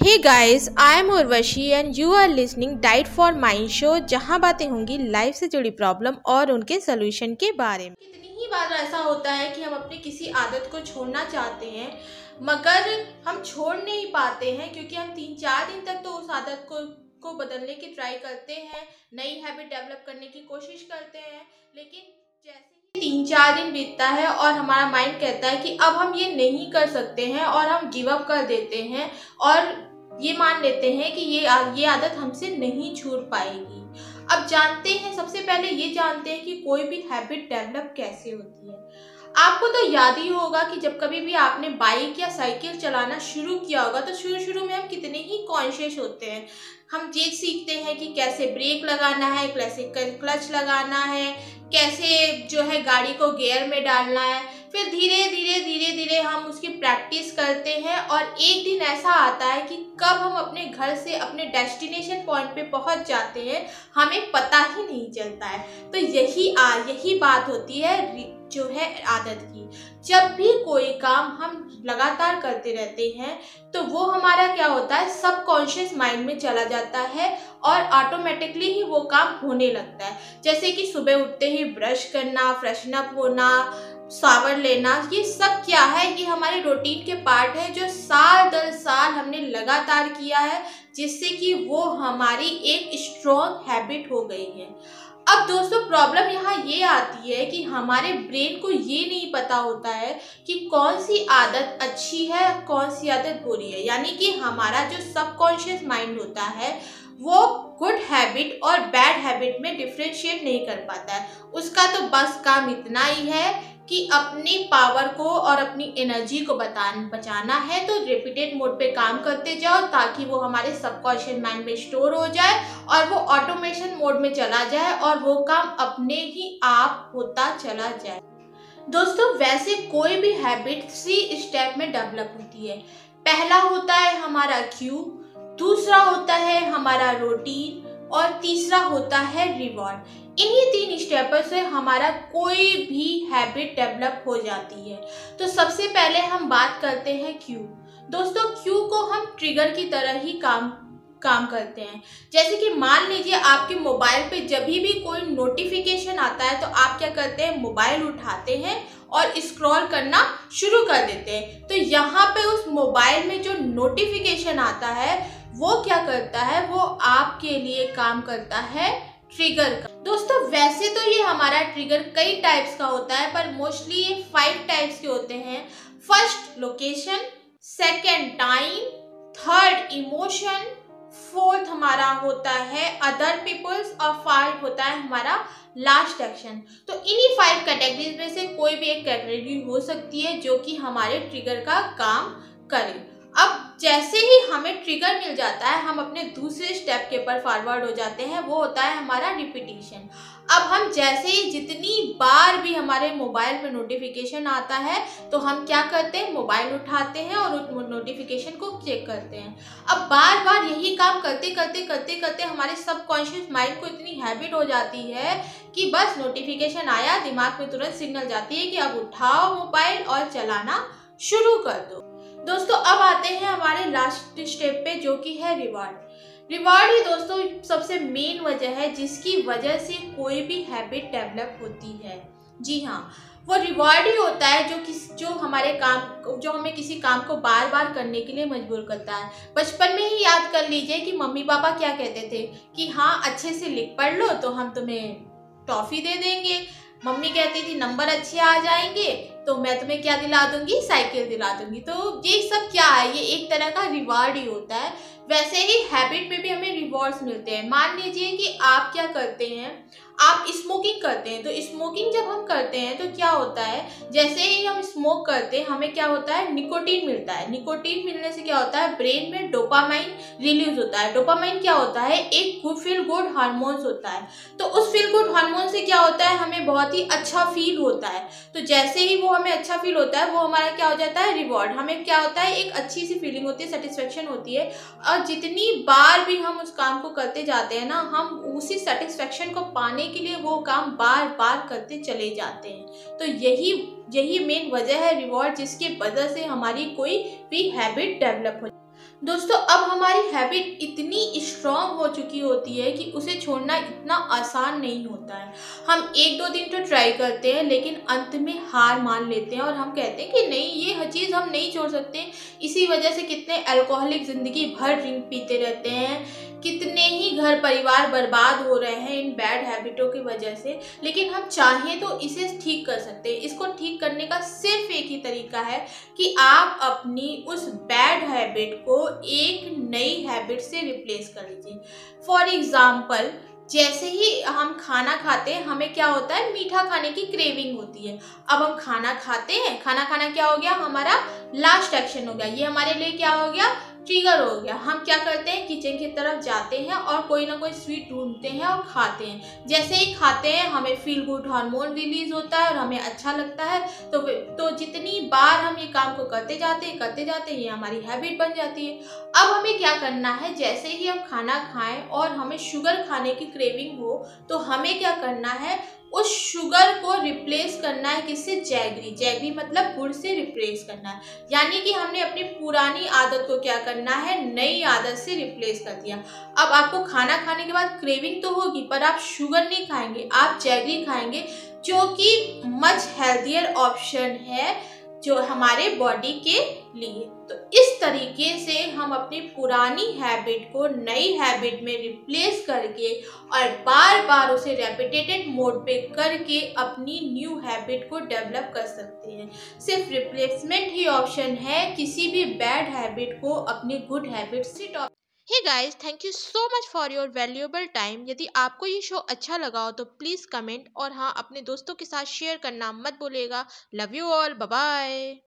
Hey guys I am Urvashi and you are listening diet for mind show जहाँ बातें होंगी life से जुड़ी प्रॉब्लम और उनके सोल्यूशन के बारे में। कितनी ही बार ऐसा होता है कि हम अपनी किसी आदत को छोड़ना चाहते हैं, मगर हम छोड़ नहीं पाते हैं क्योंकि हम तीन चार दिन तक तो उस आदत को को बदलने की ट्राई करते हैं, नई हैबिट डेवलप करने की कोशिश करते हैं, लेकिन जैसे तीन चार दिन बीतता है और हमारा माइंड कहता है कि अब हम ये नहीं कर सकते हैं और हम गिव अप कर देते हैं और ये मान लेते हैं कि ये ये आदत हमसे नहीं छूट पाएगी। अब जानते हैं, सबसे पहले ये जानते हैं कि कोई भी हैबिट डेवलप कैसे होती है। आपको तो याद ही होगा कि जब कभी भी आपने बाइक या साइकिल चलाना शुरू किया होगा तो शुरू शुरू में हम कितने ही कॉन्शियस होते हैं। हम ये सीखते हैं कि कैसे ब्रेक लगाना है कैसे क्लच लगाना है, कैसे जो है गाड़ी को गियर में डालना है। फिर धीरे धीरे धीरे धीरे हम उसकी प्रैक्टिस करते हैं और एक दिन ऐसा आता है कि कब हम अपने घर से अपने डेस्टिनेशन पॉइंट पे पहुँच जाते हैं, हमें पता ही नहीं चलता है। तो यही आ, यही बात होती है जो है आदत की। जब भी कोई काम हम लगातार करते रहते हैं तो वो हमारा क्या होता है सबकॉन्शियस माइंड में चला जाता है और ऑटोमेटिकली ही वो काम होने लगता है। जैसे कि सुबह उठते ही ब्रश करना फ्रेशन अप होना सावर लेना, ये सब क्या है? ये हमारे रूटीन के पार्ट है जो साल दर साल हमने लगातार किया है, जिससे कि वो हमारी एक स्ट्रॉन्ग हैबिट हो गई है। अब दोस्तों प्रॉब्लम यहाँ ये आती है कि हमारे ब्रेन को ये नहीं पता होता है कि कौन सी आदत अच्छी है, कौन सी आदत बुरी है। यानी कि हमारा जो सबकॉन्शियस माइंड होता है, वो गुड हैबिट और बैड हैबिट में डिफ्रेंशिएट नहीं कर पाता है। उसका तो बस काम इतना ही है कि अपनी पावर को और अपनी एनर्जी को बता, बचाना है तो रिपीटेड मोड पे काम करते जाओ ताकि वो हमारे सबकॉन्शियस माइंड में स्टोर हो जाए और वो ऑटोमेशन मोड में चला जाए और वो काम अपने ही आप होता चला जाए। दोस्तों, वैसे कोई भी हैबिट थ्री स्टेप में डेवलप होती है। पहला होता है हमारा क्यू दूसरा होता है हमारा रूटीन और तीसरा होता है रिवॉर्ड इन्हीं तीन स्टेपों से हमारा कोई भी हैबिट डेवलप हो जाती है। तो सबसे पहले हम बात करते हैं क्यू दोस्तों क्यू को हम ट्रिगर की तरह ही काम काम करते हैं। जैसे कि मान लीजिए आपके मोबाइल पे जब भी कोई नोटिफिकेशन आता है तो आप क्या करते हैं? मोबाइल उठाते हैं और स्क्रॉल करना शुरू कर देते हैं। तो यहाँ पे उस मोबाइल में जो नोटिफिकेशन आता है, वो क्या करता है? वो आपके लिए काम करता है ट्रिगर का। दोस्तों, वैसे तो ये हमारा ट्रिगर कई टाइप्स का होता है, पर मोस्टली ये फाइव टाइप्स के होते हैं। First location second time third emotion fourth हमारा होता है अदर पीपल्स और फाइव होता है हमारा लास्ट एक्शन तो इन्हीं फाइव कैटेगरीज में से कोई भी एक कैटेगरी हो सकती है जो कि हमारे ट्रिगर का काम करे। जैसे ही हमें ट्रिगर मिल जाता है, हम अपने दूसरे स्टेप के ऊपर फॉरवर्ड हो जाते हैं, वो होता है हमारा रिपीटिशन अब हम जैसे ही जितनी बार भी हमारे मोबाइल में नोटिफिकेशन आता है तो हम क्या करते हैं? मोबाइल उठाते हैं और नोटिफिकेशन को चेक करते हैं. अब बार बार यही काम करते करते करते करते हमारे सबकॉन्शियस माइंड को इतनी हैबिट हो जाती है कि बस नोटिफिकेशन आया, दिमाग में तुरंत सिग्नल जाती है कि अब उठाओ मोबाइल और चलाना शुरू कर दो। दोस्तों, अब आते हैं हमारे लास्ट स्टेप पे, जो कि है रिवार्ड रिवार्ड ही दोस्तों, सबसे मेन वजह है, जिसकी वजह से कोई भी हैबिट डेवलप होती है। जी हाँ वो रिवार्ड ही होता है, जो किस, जो हमारे काम, जो हमें किसी काम को बार बार करने के लिए मजबूर करता है। बचपन में ही याद कर लीजिए कि मम्मी पापा क्या कहते थे, कि हाँ अच्छे से लिख पढ़ लो तो हम तुम्हें टॉफ़ी दे देंगे। मम्मी कहती थी, नंबर अच्छे आ जाएँगे तो मैं तुम्हें क्या दिला दूँगी? साइकिल दिला दूँगी। तो ये सब क्या है? ये एक तरह का रिवार्ड ही होता है। वैसे ही हैबिट में भी हमें रिवॉर्ड्स मिलते हैं। मान लीजिए कि आप क्या करते हैं? आप स्मोकिंग करते हैं तो स्मोकिंग जब हम करते हैं तो क्या होता है? जैसे ही हम स्मोक करते हैं, हमें क्या होता है? निकोटीन मिलता है। निकोटीन मिलने से क्या होता है? ब्रेन में डोपामाइन रिलीज़ होता है। डोपामाइन क्या होता है? एक फील गुड हार्मोन्स होता है। तो उस फील गुड हार्मोन से क्या होता है? हमें बहुत ही अच्छा फील होता है। तो जैसे ही वो हमें अच्छा फील होता है, वो हमारा क्या हो जाता है? रिवॉर्ड हमें क्या होता है? एक अच्छी सी फीलिंग होती है सेटिस्फेक्शन होती है। और जितनी बार भी हम उस काम को करते जाते हैं ना, हम उसी सेटिस्फेक्शन को पाने के लिए वो काम बार बार करते चले जाते हैं। तो यही यही मेन वजह है रिवॉर्ड जिसकी वजह से हमारी कोई भी हैबिट डेवलप हो। दोस्तों, अब हमारी हैबिट इतनी स्ट्रांग हो चुकी होती है कि उसे छोड़ना इतना आसान नहीं होता है। हम एक दो दिन तो ट्राई करते हैं, लेकिन अंत में हार मान लेते हैं और हम कहते हैं कि नहीं, ये चीज़ हम नहीं छोड़ सकते। इसी वजह से कितने अल्कोहलिक ज़िंदगी भर ड्रिंक पीते रहते हैं। कितने ही घर परिवार बर्बाद हो रहे हैं इन बैड हैबिटों की वजह से, लेकिन हम चाहें तो इसे ठीक कर सकते हैं। इसको ठीक करने का सिर्फ़ एक ही तरीका है कि आप अपनी उस बैड हैबिट को एक नई हैबिट से रिप्लेस कर लीजिए। फॉर एग्ज़ाम्पल जैसे ही हम खाना खाते हैं, हमें क्या होता है? मीठा खाने की क्रेविंग होती है। अब हम खाना खाते हैं, खाना खाना क्या हो गया? हमारा लास्ट एक्शन हो गया। ये हमारे लिए क्या हो गया? ट्रिगर हो गया। हम क्या करते हैं? किचन की तरफ़ जाते हैं और कोई ना कोई स्वीट ढूंढते हैं और खाते हैं। जैसे ही खाते हैं, हमें फील गुड हार्मोन रिलीज़ होता है और हमें अच्छा लगता है। तो तो जितनी बार हम ये काम को करते जाते हैं, करते जाते हैं, ये हमारी हैबिट बन जाती है। अब हमें क्या करना है? जैसे ही हम खाना खाएँ और हमें शुगर खाने की क्रेविंग हो तो हमें क्या करना है? उस शुगर को रिप्लेस करना है किससे? जैगरी। जैगरी मतलब गुड़ से रिप्लेस करना है। यानी कि हमने अपनी पुरानी आदत को क्या करना है? नई आदत से रिप्लेस कर दिया। अब आपको खाना खाने के बाद क्रेविंग तो होगी, पर आप शुगर नहीं खाएँगे। आप जैगरी खाएँगे, जो कि मच हेल्थियर ऑप्शन है। जो हमारे बॉडी के लिए। तो इस तरीके से हम अपनी पुरानी हैबिट को नई हैबिट में रिप्लेस करके और बार बार उसे रेपिटेटेड मोड पे करके अपनी न्यू हैबिट को डेवलप कर सकते हैं। सिर्फ़ रिप्लेसमेंट ही ऑप्शन है, किसी भी बैड हैबिट को अपनी गुड हैबिट से hey guys thank you so much for your valuable time यदि आपको ये शो अच्छा लगा हो तो प्लीज़ कमेंट और हाँ अपने दोस्तों के साथ शेयर करना मत भूलिएगा। Love you all bye